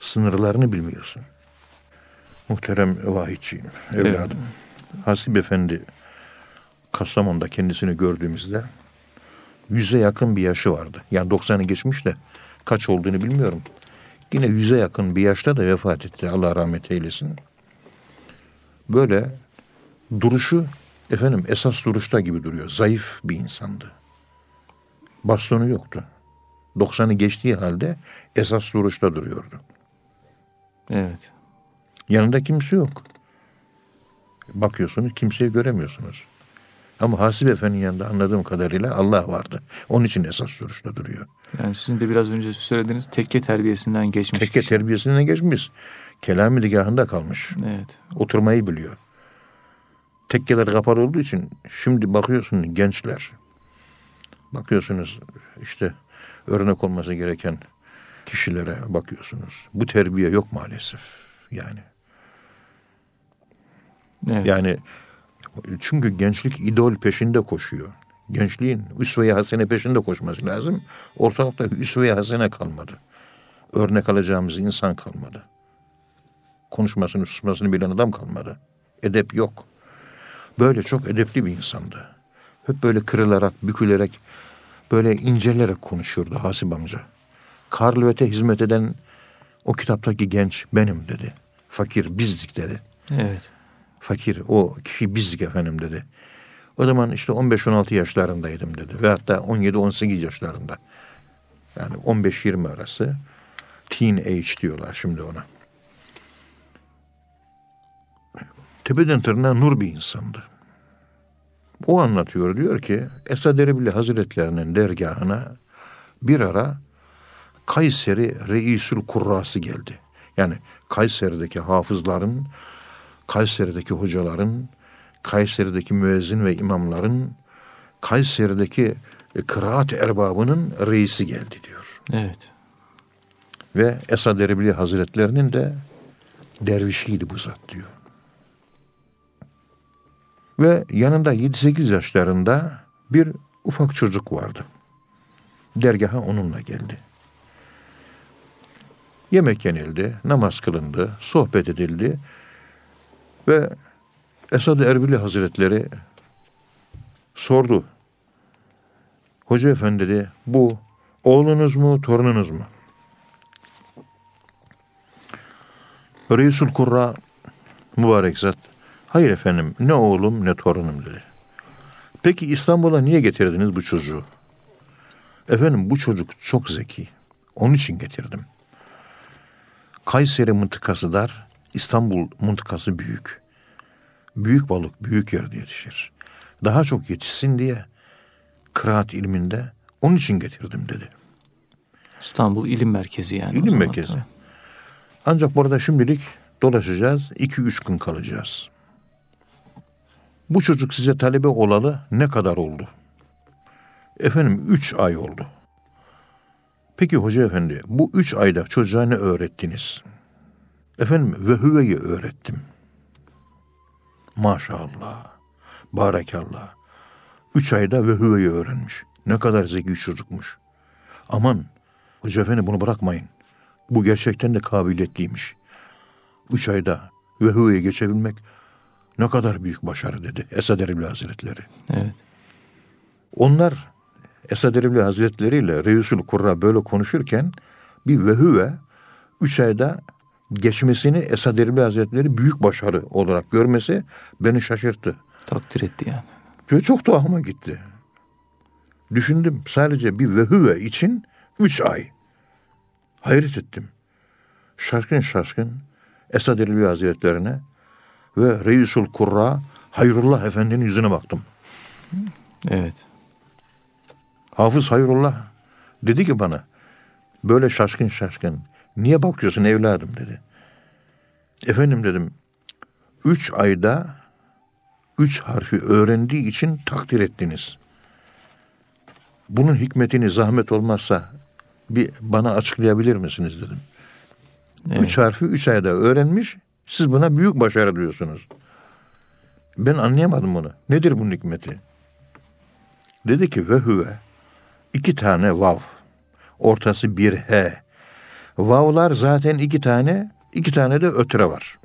Sınırlarını bilmiyorsun. Muhterem vahidçiyim, evladım. Hasip Efendi Kastamonu'da kendisini gördüğümüzde yüze yakın bir yaşı vardı. Yani 90'ı geçmiş de kaç olduğunu bilmiyorum. Yine yüze yakın bir yaşta da vefat etti. Allah rahmet eylesin. Böyle duruşu efendim esas duruşta gibi duruyor. Zayıf bir insandı. Bastonu yoktu. 90'ı geçtiği halde esas duruşta duruyordu. Evet. Yanında kimse yok. Bakıyorsunuz kimseyi göremiyorsunuz. Ama Hasip Efendi'nin yanında anladığım kadarıyla Allah vardı. Onun için esas duruşta duruyor. Yani sizin de biraz önce söylediğiniz tekke terbiyesinden geçmiş. Tekke kişi. terbiyesine geçmiş. Kelami ligahında kalmış. Evet. Oturmayı biliyor. Tekkeler kapalı olduğu için şimdi bakıyorsun gençler. Bakıyorsunuz işte örnek olması gereken kişilere bakıyorsunuz. Bu terbiye yok maalesef. Yani Evet. yani çünkü gençlik idol peşinde koşuyor. Gençliğin üsve-i hasene peşinde koşması lazım. Ortalıkta üsve-i hasene kalmadı. Örnek alacağımız insan kalmadı. Konuşmasını, susmasını bilen adam kalmadı. Edep yok. Böyle çok edepli bir insandı. Hep böyle kırılarak, bükülerek, böyle incelerek konuşuyordu Hasip amca. Karlövet'e hizmet eden o kitaptaki genç benim dedi. Fakir bizdik dedi Evet. Fakir o kişi bizdik efendim dedi. O zaman işte 15-16 yaşlarındaydım dedi. Ve hatta 17-18 yaşlarında. Yani 15-20 arası. Teen age diyorlar şimdi ona. Tepeden tırnağa nur bir insandı. O anlatıyor diyor ki Esad Erbil Hazretlerinin dergahına bir ara Kayseri Reisül Kurrası geldi. Yani Kayseri'deki hafızların Kayseri'deki hocaların, Kayseri'deki müezzin ve imamların, Kayseri'deki e, kıraat erbabının reisi geldi diyor. Evet. Ve Esad Erbili Hazretlerinin de dervişiydi bu zat diyor. Ve yanında 7-8 yaşlarında bir ufak çocuk vardı. Dergaha onunla geldi. Yemek yenildi, namaz kılındı, sohbet edildi. Ve Esad Erbili Hazretleri sordu. Hoca efendi dedi, bu oğlunuz mu, torununuz mu? Reisül Kurra mübarek zat, hayır efendim ne oğlum ne torunum dedi. Peki İstanbul'a niye getirdiniz bu çocuğu? Efendim bu çocuk çok zeki. Onun için getirdim. Kayseri mıntıkası dar, İstanbul mıntıkası büyük. Büyük balık büyük yerde yetişir. Daha çok yetişsin diye kıraat ilminde onun için getirdim dedi. İstanbul İlim Merkezi yani. İlim merkezi. Ancak burada şimdilik dolaşacağız. 2-3 gün kalacağız. Bu çocuk size talebe olalı ne kadar oldu? Efendim 3 ay oldu. Peki hoca efendi bu 3 ayda çocuğa ne öğrettiniz? Efendim ve hüveyi öğrettim. Maşallah. Barekallah. Üç ayda ve hüveyi öğrenmiş. Ne kadar zeki çocukmuş. Aman hoca efendi bunu bırakmayın. Bu gerçekten de kabiliyetliymiş. Üç ayda ve hüveyi geçebilmek ne kadar büyük başarı dedi Esad Erbil Hazretleri. Evet. Onlar Esad Erbil Hazretleri ile Reisül Kurra böyle konuşurken bir vehüve üç ayda geçmesini Esad Erbil Hazretleri büyük başarı olarak görmesi beni şaşırttı. Takdir etti yani. Böyle çok tuhafıma gitti. Düşündüm sadece bir vehüve için üç ay. Hayret ettim. Şaşkın şaşkın Esad Erbil Hazretlerine ve Reisul Kurra Hayrullah Efendi'nin yüzüne baktım. Evet. Hafız Hayrullah dedi ki bana böyle şaşkın şaşkın niye bakıyorsun evladım dedi. Efendim dedim üç ayda üç harfi öğrendiği için takdir ettiniz. Bunun hikmetini zahmet olmazsa bir bana açıklayabilir misiniz dedim. Evet. Üç harfi üç ayda öğrenmiş siz buna büyük başarı diyorsunuz. Ben anlayamadım bunu. Nedir bunun hikmeti? Dedi ki ve huve iki tane vav. Ortası bir he. Vavlar zaten iki tane, iki tane de ötüre var.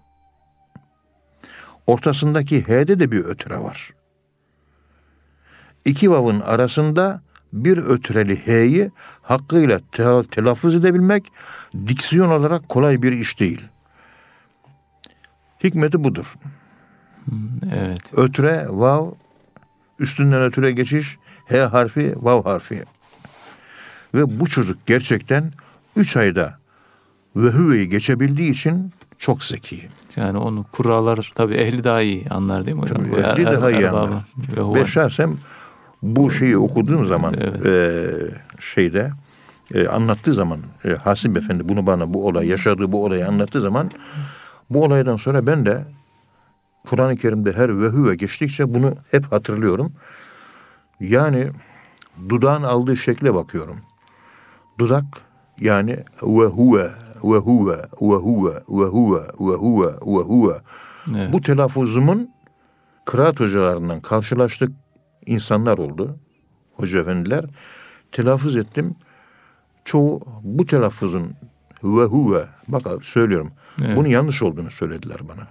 Ortasındaki h'de de bir ötüre var. İki vavın arasında bir ötüreli h'yi hakkıyla tel- telaffuz edebilmek diksiyon olarak kolay bir iş değil. Hikmeti budur. Evet. Ötüre, vav, üstünden ötüre geçiş, H harfi, vav harfi. Ve bu çocuk gerçekten üç ayda ve hüveyi geçebildiği için çok zeki. Yani onu kurallar tabii ehli daha iyi anlar değil mi hocam? Tabii, er- ehli er- daha iyi anlar. Ve şahsen bu şeyi okuduğum zaman Evet. e, şeyde e, anlattığı zaman e, Hasip Efendi bunu bana bu olay yaşadığı bu olayı anlattığı zaman bu olaydan sonra ben de Kur'an-ı Kerim'de her ve hüve geçtikçe bunu hep hatırlıyorum. Yani dudağın aldığı şekle bakıyorum. Dudak yani ve huve ve huve ve huve ve huve ve huve ve huve Evet. bu telaffuzumun kıraat hocalarından karşılaştık insanlar oldu. Hoca efendiler. Telaffuz ettim. Çoğu bu telaffuzun ve huve bak abi söylüyorum. Evet. Bunun yanlış olduğunu söylediler bana.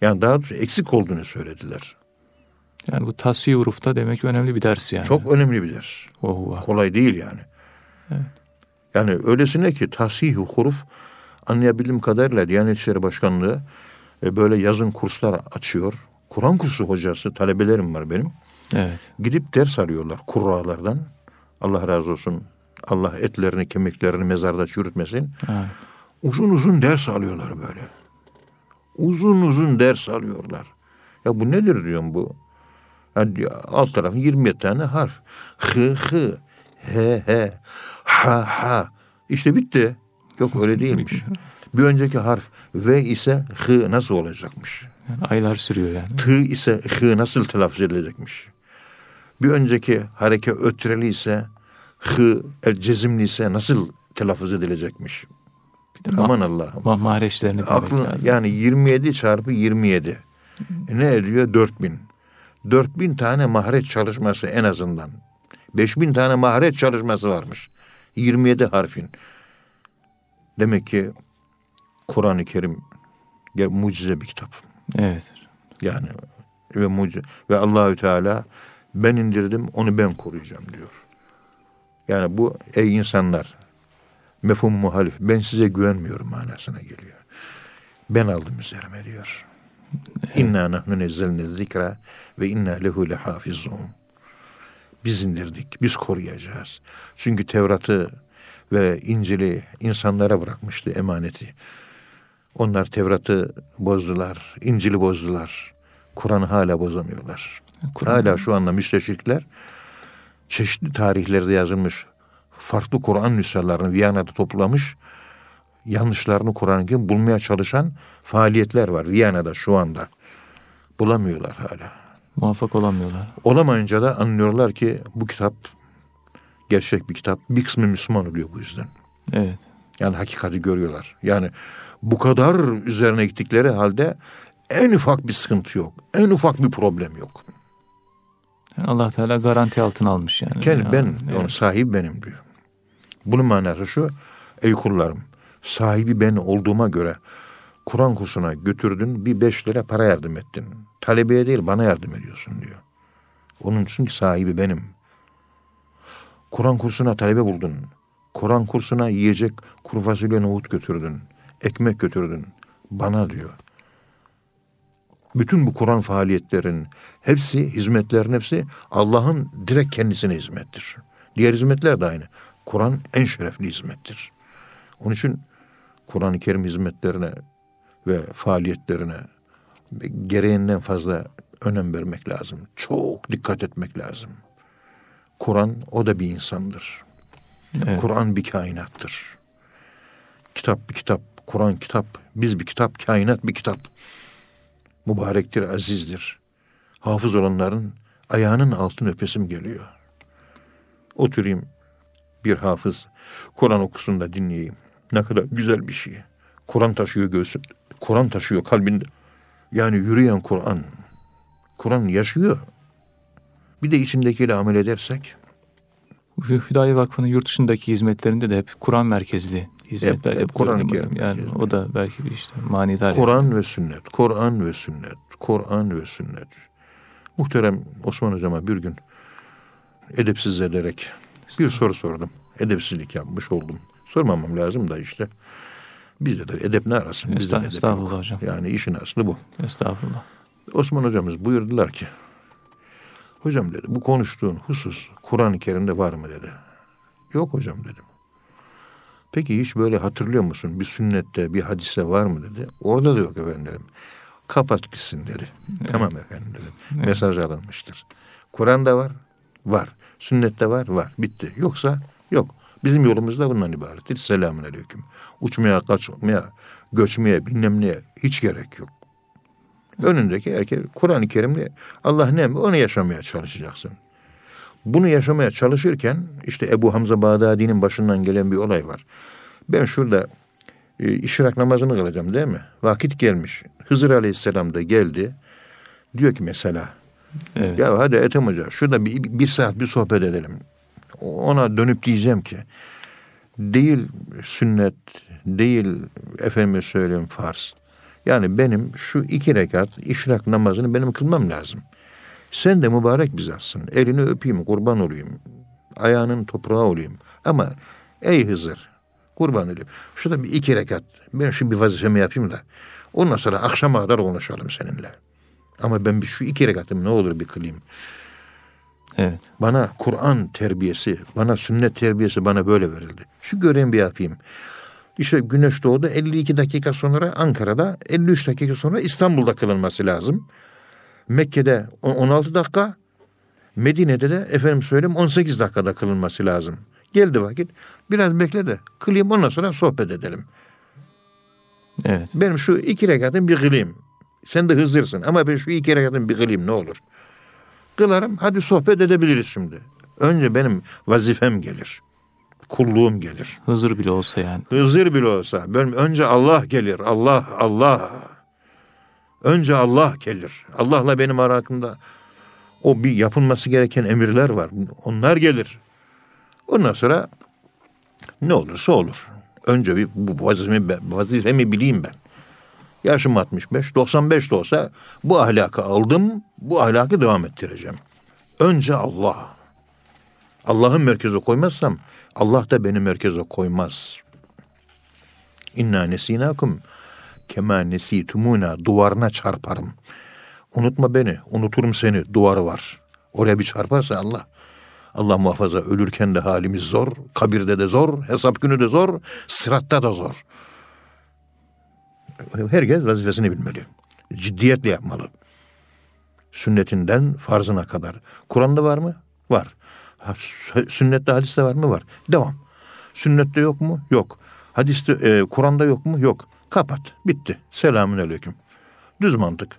Yani daha doğrusu eksik olduğunu söylediler. Yani bu tasfiye hurufta demek ki önemli bir ders yani. Çok önemli bir ders. O huve. Kolay değil yani. Yani öylesine ki tahsih huruf anlayabildiğim kadarıyla Diyanet İşleri Başkanlığı e, böyle yazın kurslar açıyor. Kur'an kursu hocası talebelerim var benim. Evet. Gidip ders arıyorlar kurralardan. Allah razı olsun. Allah etlerini kemiklerini mezarda çürütmesin. Ha. Uzun uzun ders alıyorlar böyle. Uzun uzun ders alıyorlar. Ya bu nedir diyorum bu? Yani alt tarafı 27 tane harf. Hı hı, he he, ha ha. İşte bitti. Yok öyle değilmiş. Bir önceki harf V ise hı nasıl olacakmış? Yani aylar sürüyor yani. Tı ise hı nasıl telaffuz edilecekmiş? Bir önceki hareke ötreli ise hı cezimli ise nasıl telaffuz edilecekmiş? Bir de Aman Allah'ım. ma- mahreçlerini bilmek Aklın, yani 27 çarpı 27. E ne ediyor? 4000. 4000 tane mahreç çalışması en azından. 5000 tane mahreç çalışması varmış. 27 harfin. Demek ki Kur'an-ı Kerim ge- mucize bir kitap. Evet. Yani ve mucize ve Allahü Teala ben indirdim onu ben koruyacağım diyor. Yani bu ey insanlar mefhum muhalif ben size güvenmiyorum manasına geliyor. Ben aldım üzerime diyor. İnna nahnu nezzelne zikra ve inna lehu lehafizun. Biz indirdik, biz koruyacağız. Çünkü Tevrat'ı ve İncil'i insanlara bırakmıştı emaneti. Onlar Tevrat'ı bozdular, İncil'i bozdular. Kur'an'ı hala bozamıyorlar. Kur'an- Hala şu anda müsteşrikler çeşitli tarihlerde yazılmış farklı Kur'an nüshalarını Viyana'da toplamış yanlışlarını Kur'an-ı Kerim bulmaya çalışan faaliyetler var Viyana'da şu anda. Bulamıyorlar hala. Muvaffak olamıyorlar. Olamayınca da anlıyorlar ki bu kitap gerçek bir kitap. Bir kısmı Müslüman oluyor bu yüzden. Evet. Yani hakikati görüyorlar. Yani bu kadar üzerine gittikleri halde en ufak bir sıkıntı yok. En ufak bir problem yok. Yani Allah Teala garanti altına almış yani. Kendi Yani, ben, evet. onun sahibi benim diyor. Bunun manası şu, ey kullarım, sahibi ben olduğuma göre Kur'an kursuna götürdün, bir beş lira para yardım ettin. Talebeye değil, bana yardım ediyorsun diyor. Onun için sahibi benim. Kur'an kursuna talebe buldun. Kur'an kursuna yiyecek kuru fasulye nohut götürdün. Ekmek götürdün. Bana diyor. Bütün bu Kur'an faaliyetlerin hepsi, hizmetlerin hepsi Allah'ın direkt kendisine hizmettir. Diğer hizmetler de aynı. Kur'an en şerefli hizmettir. Onun için Kur'an-ı Kerim hizmetlerine ve faaliyetlerine gereğinden fazla önem vermek lazım. Çok dikkat etmek lazım. Kur'an o da bir insandır. Evet. Kur'an bir kainattır. Kitap bir kitap, Kur'an kitap, biz bir kitap, kainat bir kitap. Mübarektir, azizdir. Hafız olanların ayağının altın öpesim geliyor. Oturayım bir hafız Kur'an okusun da dinleyeyim. Ne kadar güzel bir şey. Kur'an taşıyor göğsü, Kur'an taşıyor kalbinde. Yani yürüyen Kur'an. Kur'an yaşıyor. Bir de içindekiyle amel edersek. Hüdayi Vakfı'nın yurt dışındaki hizmetlerinde de hep Kur'an merkezli hizmetler hep, hep Kur'an Yani merkezli. o da belki bir işte manidar. Kur'an ve sünnet, Kur'an ve sünnet, Kur'an ve sünnet. Muhterem Osman Hocam'a bir gün edepsiz ederek bir soru sordum. Edepsizlik yapmış oldum. Sormamam lazım da işte. Bizde de edep ne arasın? Bizde Estağ, estağfurullah yok. hocam. Yani işin aslı bu. Estağfurullah. Osman hocamız buyurdular ki hocam dedi bu konuştuğun husus Kur'an-ı Kerim'de var mı dedi. Yok hocam dedim. Peki hiç böyle hatırlıyor musun? Bir sünnette, bir hadiste var mı dedi. Orada da yok efendim Kapat gitsin dedi. Evet. Tamam efendim dedim. Evet. Mesaj alınmıştır. Kur'an'da var, var. Sünnette var, var. Bitti. Yoksa yok. Bizim yolumuz da bundan ibarettir. Selamun aleyküm. Uçmaya, kaçmaya, göçmeye, bilmem neye hiç gerek yok. Önündeki erkek Kur'an-ı Kerim'le Allah ne onu yaşamaya çalışacaksın. Bunu yaşamaya çalışırken işte Ebu Hamza Bağdadi'nin başından gelen bir olay var. Ben şurada e, işrak namazını kılacağım değil mi? Vakit gelmiş. Hızır Aleyhisselam da geldi. Diyor ki mesela evet. ya hadi Ethem Hoca şurada bir, bir saat bir sohbet edelim. Ona dönüp diyeceğim ki değil sünnet, değil efendime söyleyeyim farz. Yani benim şu iki rekat işrak namazını benim kılmam lazım. Sen de mübarek bizatsın. Elini öpeyim, kurban olayım. Ayağının toprağı olayım. Ama ey Hızır, kurban olayım. Şurada bir iki rekat. Ben şu bir vazifemi yapayım da. Ondan sonra akşama kadar konuşalım seninle. Ama ben bir şu iki rekatımı ne olur bir kılayım. Evet. Bana Kur'an terbiyesi, bana sünnet terbiyesi bana böyle verildi. Şu görevimi bir yapayım. İşte güneş doğdu 52 dakika sonra Ankara'da, 53 dakika sonra İstanbul'da kılınması lazım. Mekke'de 16 dakika, Medine'de de efendim söyleyeyim 18 dakikada kılınması lazım. Geldi vakit. Biraz bekle de kılayım ondan sonra sohbet edelim. Evet. Benim şu iki rekatın bir kılayım. Sen de hızlırsın ama ben şu iki rekatın bir kılayım ne olur. Kılarım hadi sohbet edebiliriz şimdi. Önce benim vazifem gelir. Kulluğum gelir. Hızır bile olsa yani. Hızır bile olsa. Benim önce Allah gelir. Allah, Allah. Önce Allah gelir. Allah'la benim arakımda o bir yapılması gereken emirler var. Onlar gelir. Ondan sonra ne olursa olur. Önce bir bu vazifemi, vazifemi bileyim ben. Yaşım 65, 95 de olsa bu ahlakı aldım, bu ahlakı devam ettireceğim. Önce Allah. Allah'ın merkeze koymazsam Allah da beni merkeze koymaz. İnna nesinakum kema nesitumuna duvarına çarparım. Unutma beni, unuturum seni, duvarı var. Oraya bir çarparsa Allah, Allah muhafaza ölürken de halimiz zor, kabirde de zor, hesap günü de zor, sıratta da zor. Herkes vazifesini bilmeli. Ciddiyetle yapmalı. Sünnetinden farzına kadar. Kur'an'da var mı? Var. Ha, sünnette hadiste var mı? Var. Devam. Sünnette yok mu? Yok. Hadiste, e, Kur'an'da yok mu? Yok. Kapat. Bitti. Selamün aleyküm. Düz mantık.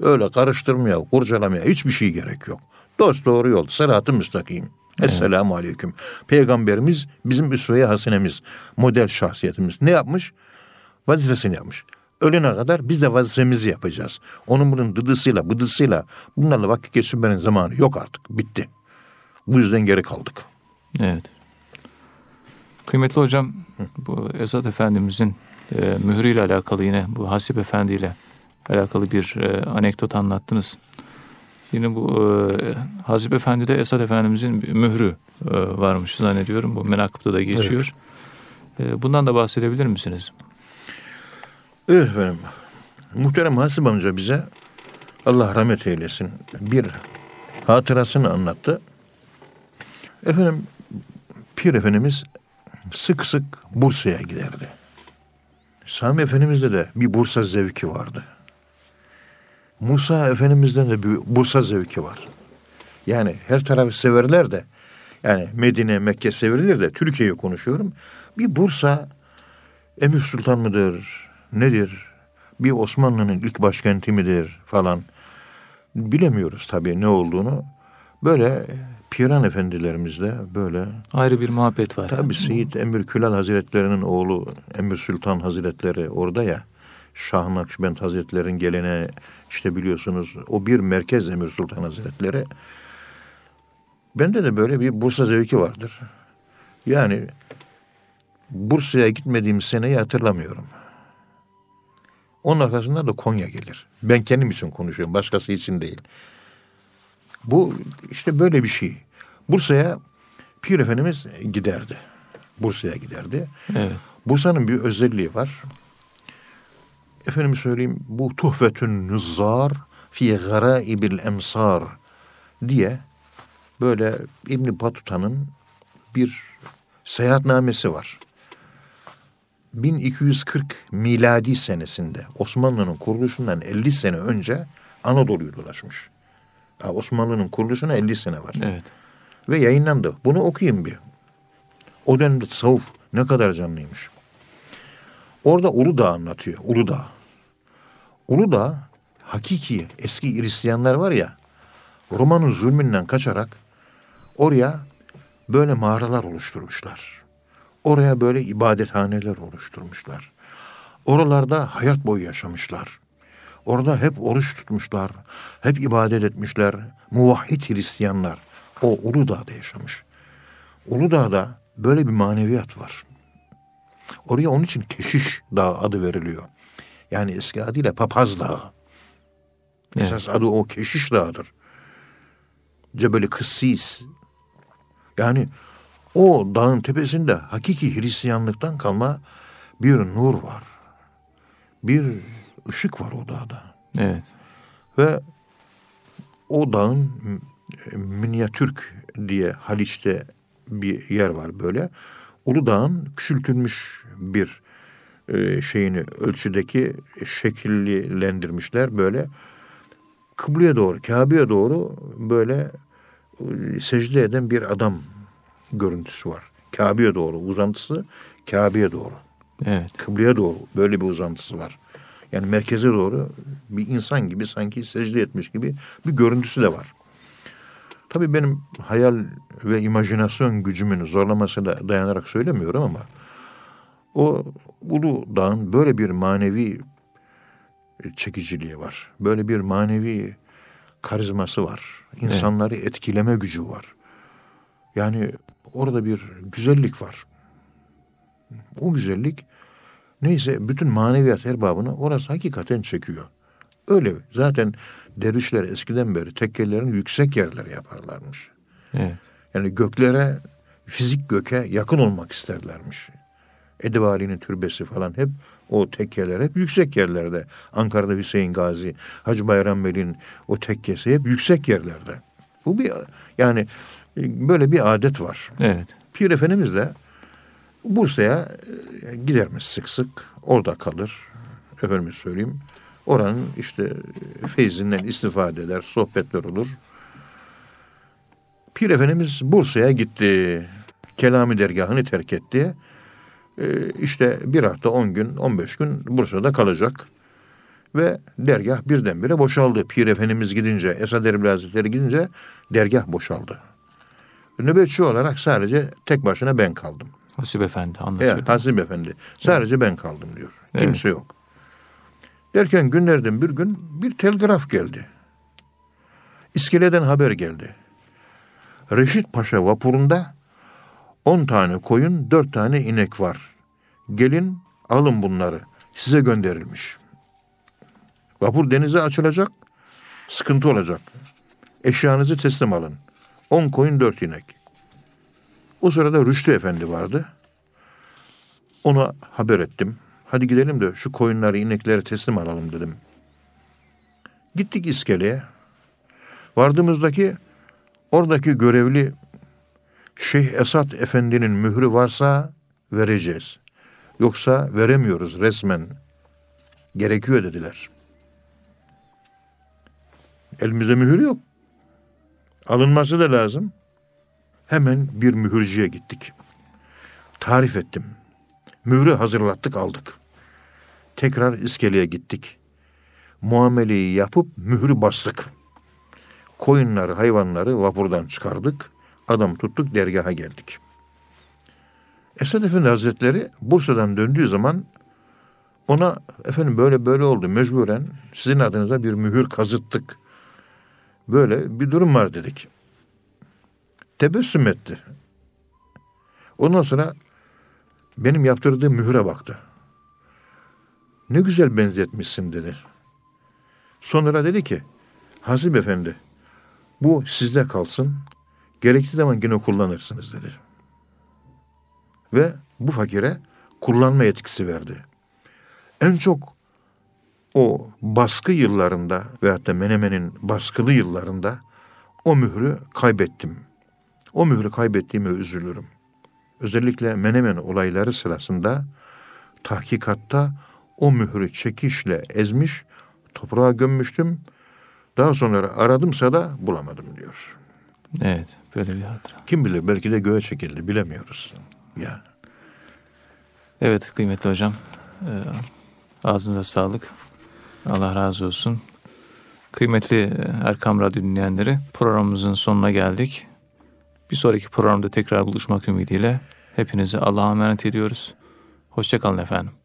Öyle karıştırmaya, kurcalamaya hiçbir şey gerek yok. Dost doğru yol. Sırat-ı müstakim. Esselamu aleyküm. Peygamberimiz bizim üsve-i hasenemiz. Model şahsiyetimiz. Ne yapmış? Vazifesini yapmış. Ölene kadar biz de vazifemizi yapacağız. Onun bunun dıdısıyla, bıdısıyla bunlarla vakit geçirmenin zamanı yok artık. Bitti. Bu yüzden geri kaldık. Evet. Kıymetli hocam, bu Esat Efendimizin e, mührüyle alakalı yine bu Hasip Efendi ile alakalı bir e, anekdot anlattınız. Yine bu e, Hazip Efendi'de Esad Efendimizin bir mührü e, varmış zannediyorum. Bu menakıpta da geçiyor. E, bundan da bahsedebilir misiniz? Evet efendim. Muhterem Hasip amca bize Allah rahmet eylesin bir hatırasını anlattı. Efendim Pir Efendimiz sık sık Bursa'ya giderdi. Sami Efendimiz'de de bir Bursa zevki vardı. Musa Efendimiz'den de bir Bursa zevki var. Yani her tarafı severler de yani Medine, Mekke severilir de Türkiye'yi konuşuyorum. Bir Bursa Emir Sultan mıdır, nedir? Bir Osmanlı'nın ilk başkenti midir falan. Bilemiyoruz tabii ne olduğunu. Böyle Piran efendilerimizde böyle Ayrı bir muhabbet var. Tabii Seyit Emir Külal Hazretlerinin oğlu Emir Sultan Hazretleri orada ya. Şah Nakşibend Hazretleri'nin gelene işte biliyorsunuz o bir merkez Emir Sultan Hazretleri. Bende de böyle bir Bursa zevki vardır. Yani Bursa'ya gitmediğim seneyi hatırlamıyorum. Onun arkasından da Konya gelir. Ben kendim için konuşuyorum. Başkası için değil. Bu işte böyle bir şey. Bursa'ya Pir Efendimiz giderdi. Bursa'ya giderdi. Evet. Bursa'nın bir özelliği var. Efendim söyleyeyim bu tuhfetün nüzzar fi garaibil emsar diye böyle İbn Batuta'nın bir seyahatnamesi var. 1240 miladi senesinde Osmanlı'nın kuruluşundan 50 sene önce Anadolu'yu dolaşmış. Osmanlı'nın kuruluşuna 50 sene var. Evet. Ve yayınlandı. Bunu okuyayım bir. O dönemde tasavvuf ne kadar canlıymış. Orada Uludağ anlatıyor. Uludağ. Uludağ hakiki eski Hristiyanlar var ya Roma'nın zulmünden kaçarak oraya böyle mağaralar oluşturmuşlar. Oraya böyle ibadethaneler oluşturmuşlar. Oralarda hayat boyu yaşamışlar. Orada hep oruç tutmuşlar. Hep ibadet etmişler. Muvahhid Hristiyanlar. O Uludağ'da yaşamış. Uludağ'da böyle bir maneviyat var. Oraya onun için Keşiş Dağı adı veriliyor. Yani eski adıyla Papaz Dağı. Evet. Esas adı o Keşiş Dağı'dır. Cebeli Kıssis. Yani o dağın tepesinde hakiki Hristiyanlıktan kalma bir nur var. Bir ışık var o dağda. Evet. Ve o dağın Minyatürk diye Haliç'te bir yer var böyle. Uludağ'ın küçültülmüş bir e, şeyini ölçüdeki şekillendirmişler böyle. Kıbleye doğru, Kabe'ye doğru böyle e, secde eden bir adam görüntüsü var. Kabe'ye doğru uzantısı Kabe'ye doğru. Evet. Kıbleye doğru böyle bir uzantısı var. Yani merkeze doğru bir insan gibi sanki secde etmiş gibi bir görüntüsü de var. Tabii benim hayal ve imajinasyon gücümün zorlamasına dayanarak söylemiyorum ama o Ulu Dağ'ın böyle bir manevi çekiciliği var. Böyle bir manevi karizması var. İnsanları etkileme gücü var. Yani orada bir güzellik var. O güzellik neyse bütün maneviyat erbabını orası hakikaten çekiyor. Öyle zaten dervişler eskiden beri tekkelerini yüksek yerlere yaparlarmış. Evet. Yani göklere, fizik göke yakın olmak isterlermiş. Edebali'nin türbesi falan hep o tekkeler hep yüksek yerlerde. Ankara'da Hüseyin Gazi, Hacı Bayram Veli'nin o tekkesi hep yüksek yerlerde. Bu bir yani böyle bir adet var. Evet. Pir Efendimiz de Bursa'ya e, gidermiş sık sık. Orada kalır. Efendime söyleyeyim. Oranın işte feyzinden istifade eder, sohbetler olur. Pir Efendimiz Bursa'ya gitti. Kelami dergahını terk etti. Ee, işte bir hafta, on gün, on beş gün Bursa'da kalacak. Ve dergah birdenbire boşaldı. Pir Efendimiz gidince, Esad Erbil Hazretleri gidince dergah boşaldı. Nöbetçi olarak sadece tek başına ben kaldım. Hasip Efendi anlatıyor. Evet, Hazım Efendi. Sadece ben kaldım diyor. Evet. Kimse yok. Derken günlerden bir gün bir telgraf geldi. İskeleden haber geldi. Reşit Paşa vapurunda 10 tane koyun, 4 tane inek var. Gelin alın bunları. Size gönderilmiş. Vapur denize açılacak. Sıkıntı olacak. Eşyanızı teslim alın. 10 koyun 4 inek. O sırada Rüştü Efendi vardı. Ona haber ettim. Hadi gidelim de şu koyunları, inekleri teslim alalım dedim. Gittik iskeleye. Vardığımızdaki oradaki görevli Şeyh Esat Efendi'nin mührü varsa vereceğiz. Yoksa veremiyoruz resmen. Gerekiyor dediler. Elimizde mühür yok. Alınması da lazım. Hemen bir mühürcüye gittik. Tarif ettim. Mührü hazırlattık aldık. Tekrar iskeleye gittik. Muameleyi yapıp mührü bastık. Koyunları, hayvanları vapurdan çıkardık. Adam tuttuk dergaha geldik. Esad Efendi Hazretleri Bursa'dan döndüğü zaman ona efendim böyle böyle oldu mecburen sizin adınıza bir mühür kazıttık. Böyle bir durum var dedik. Tebessüm etti. Ondan sonra benim yaptırdığım mühüre baktı. Ne güzel benzetmişsin dedi. Sonra dedi ki Hazip Efendi bu sizde kalsın. Gerektiği zaman yine kullanırsınız dedi. Ve bu fakire kullanma etkisi verdi. En çok o baskı yıllarında veyahut da Menemen'in baskılı yıllarında o mührü kaybettim. O mührü kaybettiğime üzülürüm. Özellikle Menemen olayları sırasında tahkikatta o mührü çekişle ezmiş, toprağa gömmüştüm. Daha sonra aradımsa da bulamadım diyor. Evet, böyle bir hatıra. Kim bilir belki de göğe çekildi bilemiyoruz. Ya. Evet kıymetli hocam. E, ağzınıza sağlık. Allah razı olsun. Kıymetli e, Erkam Radyo dinleyenleri programımızın sonuna geldik. Bir sonraki programda tekrar buluşmak ümidiyle hepinizi Allah'a emanet ediyoruz. Hoşçakalın efendim.